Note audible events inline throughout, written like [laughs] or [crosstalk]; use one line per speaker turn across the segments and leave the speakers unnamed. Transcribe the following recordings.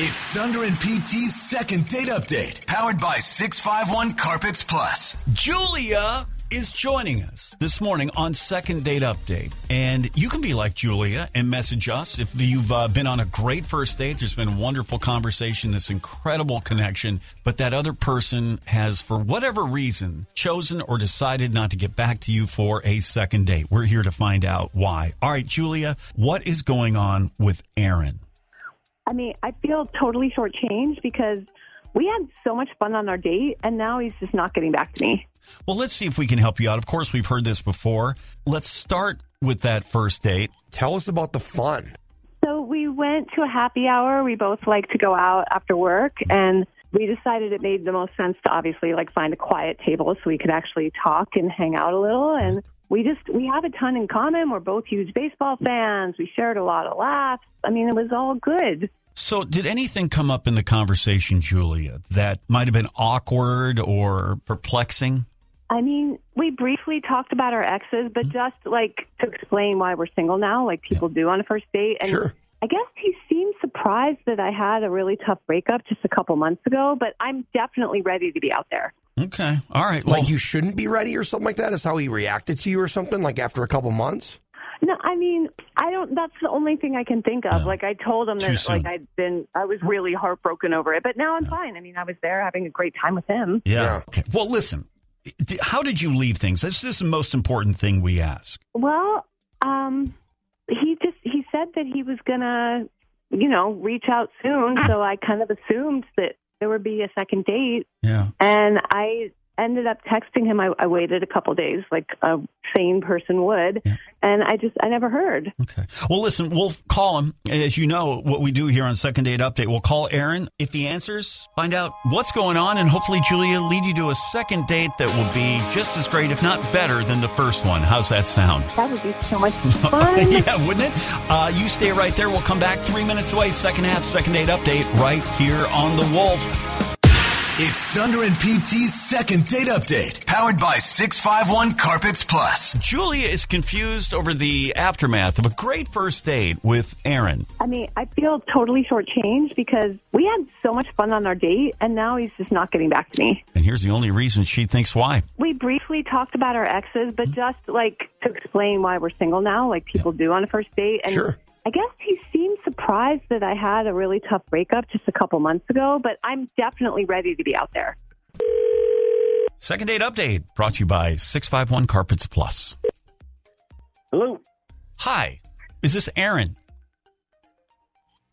It's Thunder and PT's second date update, powered by 651 Carpets Plus.
Julia is joining us this morning on Second Date Update. And you can be like Julia and message us if you've uh, been on a great first date. There's been a wonderful conversation, this incredible connection, but that other person has, for whatever reason, chosen or decided not to get back to you for a second date. We're here to find out why. All right, Julia, what is going on with Aaron?
I mean, I feel totally shortchanged because we had so much fun on our date, and now he's just not getting back to me.
Well, let's see if we can help you out. Of course, we've heard this before. Let's start with that first date.
Tell us about the fun.
So we went to a happy hour. We both like to go out after work, and we decided it made the most sense to obviously like find a quiet table so we could actually talk and hang out a little. And we just we have a ton in common. We're both huge baseball fans. We shared a lot of laughs. I mean, it was all good.
So, did anything come up in the conversation, Julia, that might have been awkward or perplexing?
I mean, we briefly talked about our exes, but mm-hmm. just like to explain why we're single now, like people do on a first date. And
Sure.
I guess he seemed surprised that I had a really tough breakup just a couple months ago, but I'm definitely ready to be out there.
Okay. All right. Well,
Like you shouldn't be ready or something like that is how he reacted to you or something like after a couple months?
No, I mean, I don't. That's the only thing I can think of.
No.
Like I told him
Too
that,
soon.
like I'd been, I was really heartbroken over it, but now I'm fine. I mean, I was there having a great time with him.
yeah.
Yeah.
Okay. Well, listen. How did you leave things? This is the most important thing we ask.
Well, um, he just he said that he was gonna, you know, reach out soon. So I kind of assumed that there would be a second date,
Yeah.
and I ended up texting him. I, I waited a couple days, like a sane person would,
Yeah.
and I just I never heard.
Okay. Well, listen, we'll call him. As you know, what we do here on Second Date Update, we'll call Aaron. If he answers, find out what's going on, and hopefully, Julia, lead you to a second date that will be just as great, if not better, than the first one. How's that sound?
That would be so much [laughs] fun. [laughs]
yeah, wouldn't it? Uh, you stay right there. We'll come back three minutes away. Second half, second date update, right here on The Wolf.
It's Thunder and PT's second date update, powered by 651 Carpets Plus.
Julia is confused over the aftermath of a great first date with Aaron.
I mean, I feel totally shortchanged because we had so much fun on our date, and now he's just not getting back to me.
And here's the only reason she thinks why.
We briefly talked about our exes, but just like to explain why we're single now, like people do on a first date. And
Sure.
I guess he seemed surprised that I had a really tough breakup just a couple months ago, but I'm definitely ready to be out there.
Second date update brought to you by 651 Carpets Plus.
Hello.
Hi, is this Aaron?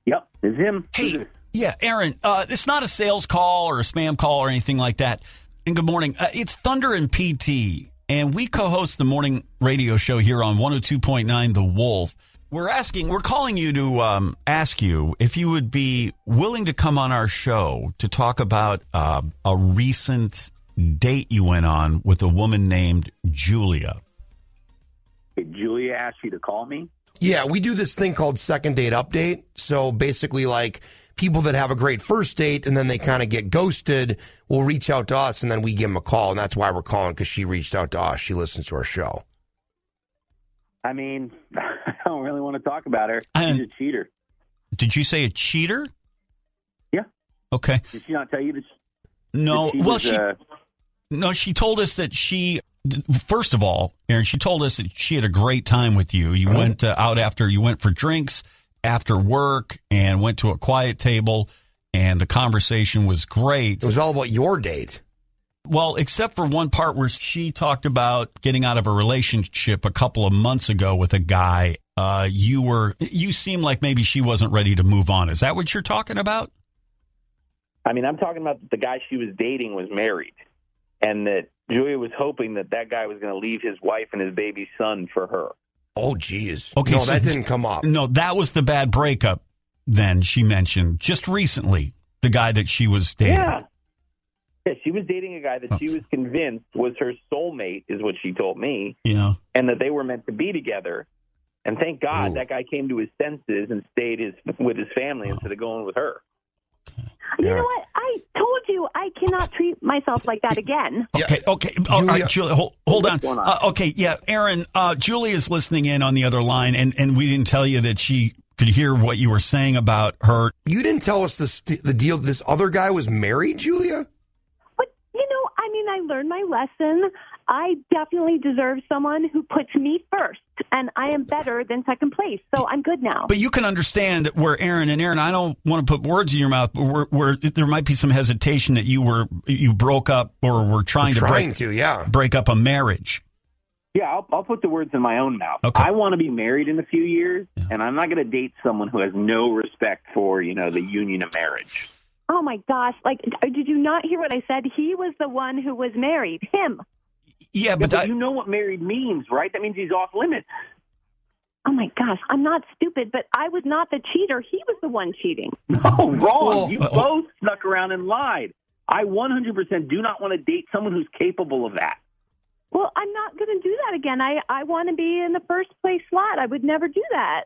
Yep, it's him.
Hey, yeah, Aaron. Uh, it's not a sales call or a spam call or anything like that. And good morning. Uh, it's Thunder and PT, and we co-host the morning radio show here on 102.9 The Wolf. We're asking, we're calling you to um, ask you if you would be willing to come on our show to talk about uh, a recent date you went on with a woman named Julia.
Did Julia asked you to call me?
Yeah, we do this thing called second date update. So basically, like people that have a great first date and then they kind of get ghosted will reach out to us and then we give them a call. And that's why we're calling because she reached out to us. She listens to our show.
I mean, [laughs] I don't really want to talk about her. She's a cheater.
Did you say a cheater?
Yeah.
Okay.
Did she not tell you that? She,
No.
that she
well,
was,
she
uh,
No, she told us that she, first of all, Aaron, she told us that she had a great time with you. You went uh, out after, you went for drinks after work and went to a quiet table, and the conversation was great.
It was all about your date.
Well, except for one part where she talked about getting out of a relationship a couple of months ago with a guy. Uh, you were, you seem like maybe she wasn't ready to move on. Is that what you're talking about?
I mean, I'm talking about the guy she was dating was married, and that Julia was hoping that that guy was going to leave his wife and his baby son for her.
Oh, geez.
Okay,
no,
so-
that didn't come up.
No, that was the bad breakup. Then she mentioned just recently the guy that she was dating.
Yeah. Yeah, [laughs] she was dating a guy that she was convinced was her soulmate, is what she told me,
Yeah.
and that they were meant to be together. And thank God
Ooh.
that guy came to his senses and stayed his, with his family instead of going with her.
You
Yeah.
know what? I told you I cannot treat myself like that again.
Okay. Okay. All right,
Julia-
Julia, hold, hold on.
What's on?
Uh, okay. Yeah. Aaron, uh, Julie is listening in on the other line, and, and we didn't tell you that she could hear what you were saying about her.
You didn't tell us this, the deal. This other guy was married, Julia.
But you know, I learned my lesson. I definitely deserve someone who puts me first, and I am better than second place. So I'm good now.
But you can understand where Aaron and Aaron. I don't want to put words in your mouth, but where, where there might be some hesitation that you were you broke up or were trying to
Trying
break
to, yeah.
break up a marriage.
Yeah, I'll, I'll put the words in my own mouth.
Okay.
I want to be married in a few years, and I'm not going to date someone who has no respect for you know the union of marriage.
Oh my gosh! Like, uh, did you not hear what I said? He was the one who was married. Him.
Yeah,
Yeah,
but,
but
I,
you know what married means, right? That means he's off limits.
Oh my gosh! I'm not stupid, but I was not the cheater. He was the one cheating. [laughs]
No, wrong.
Oh.
You uh, both snuck around and lied. I 100% do not want to date someone who's capable of that.
Well, I'm not going to do that again. I I want to be in the first place slot. I would never do that.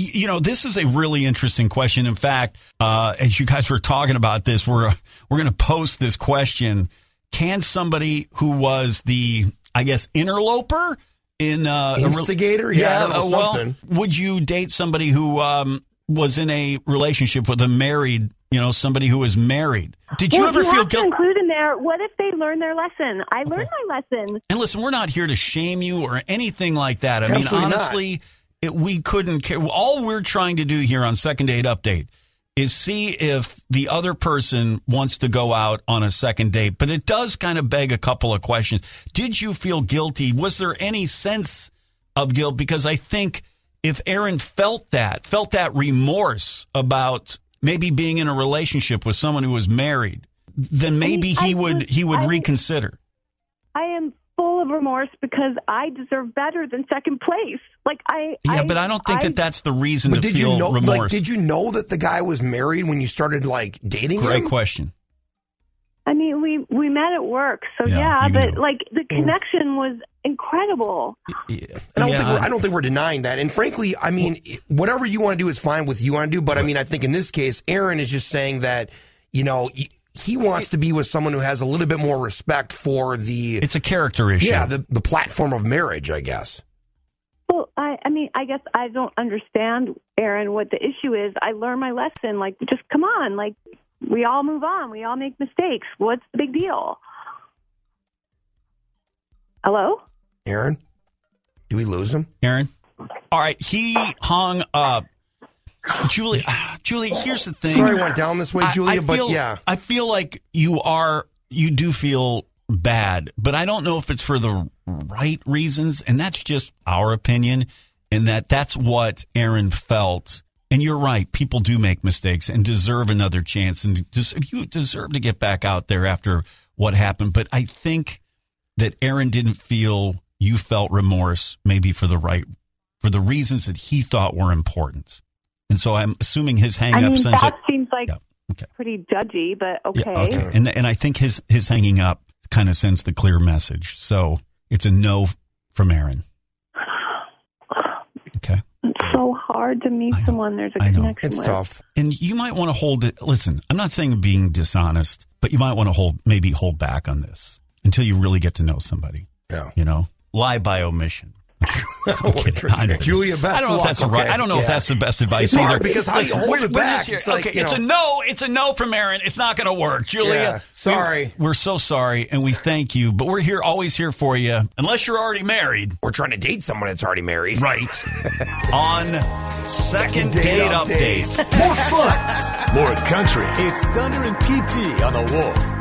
Y- you know, this is a really interesting question. In fact, uh, as you guys were talking about this, we're we're going to post this question: Can somebody who was the, I guess, interloper in uh, a re-
Instigator? Yeah, I know,
uh, well,
something.
would you date somebody who um, was in a relationship with a married, you know, somebody who was married? Did you
well,
ever
you
feel guilty?
include in there. What if they learn their lesson? I learned my lesson.
And listen, we're not here to shame you or anything like that. I
Absolutely
mean,
not.
It, we couldn't care. All we're trying to do here on Second Date Update is see if the other person wants to go out on a second date. But it does kind of beg a couple of questions. Did you feel guilty? Was there any sense of guilt? Because I think if Aaron felt that, felt that remorse about maybe being in a relationship with someone who was married, then maybe
I
he would
was-
he would
I-
reconsider.
Remorse because I deserve better than second place. Like I.
Yeah, but I don't think that that's the reason
But
to
did
feel
you know?
remorse.
Like, did you know that the guy was married when you started like dating
Great
him?
question.
I mean, we we met at work, so
Yeah,
yeah. but
knew.
like the mm. connection was incredible.
Yeah,
I don't
yeah,
think we're, I don't think we're denying that. And frankly, I mean, whatever you want to do is fine with you want to do. But I mean, I think in this case, Aaron is just saying that you know he- he wants to be with someone who has a little bit more respect for the
it's a character issue.
yeah the the platform of marriage. I guess.
Well, I I mean, I guess I don't understand, Aaron, what the issue is. I learned my lesson. Like, just come on. Like, we all move on. We all make mistakes. What's the big deal? Hello.
Aaron, do we lose him?
Aaron. All right, he hung up. Julie, [sighs] Julie, here's the thing.
Sorry, I went down this way,
I-
Julia.
I
but
feel-
yeah,
I feel like you are, you do feel bad, but I don't know if it's for the right reasons. And that's just our opinion. And that that's what Aaron felt. And you're right. People do make mistakes and deserve another chance. And des- you deserve to get back out there after what happened. But I think that Aaron didn't feel you felt remorse, maybe for the right, for the reasons that he thought were important. And so I'm assuming his hang
I
up
mean,
sends
that
it.
seems like
Yeah, okay.
pretty judgy, but okay.
Yeah, okay. And and I think his his hanging up kind of sends the clear message. So it's a no from Aaron. [sighs] Okay.
It's so hard to meet
I know.
someone there's a
I know.
connection
it's
with.
tough.
And you might want to hold it. Listen, I'm not saying being dishonest, but you might want to hold maybe hold back on this until you really get to know somebody.
Yeah.
You know, lie by omission.
We're
I know.
Julia, best
I don't know if that's the right. I don't know if that's the best advice
It's
either.
hard because how do you hold
we're,
it back?
here-
It's like,
okay, it's
know-
a no. It's a no from Aaron. It's not going to work, Julia.
Yeah, sorry.
We, we're so sorry, and we thank you. But we're here, always here for you, unless you're already married,
We're trying to date someone that's already married.
right? [laughs] On second date,
Date
update.
update.
More fun, more country. It's Thunder and PT on the Wolf.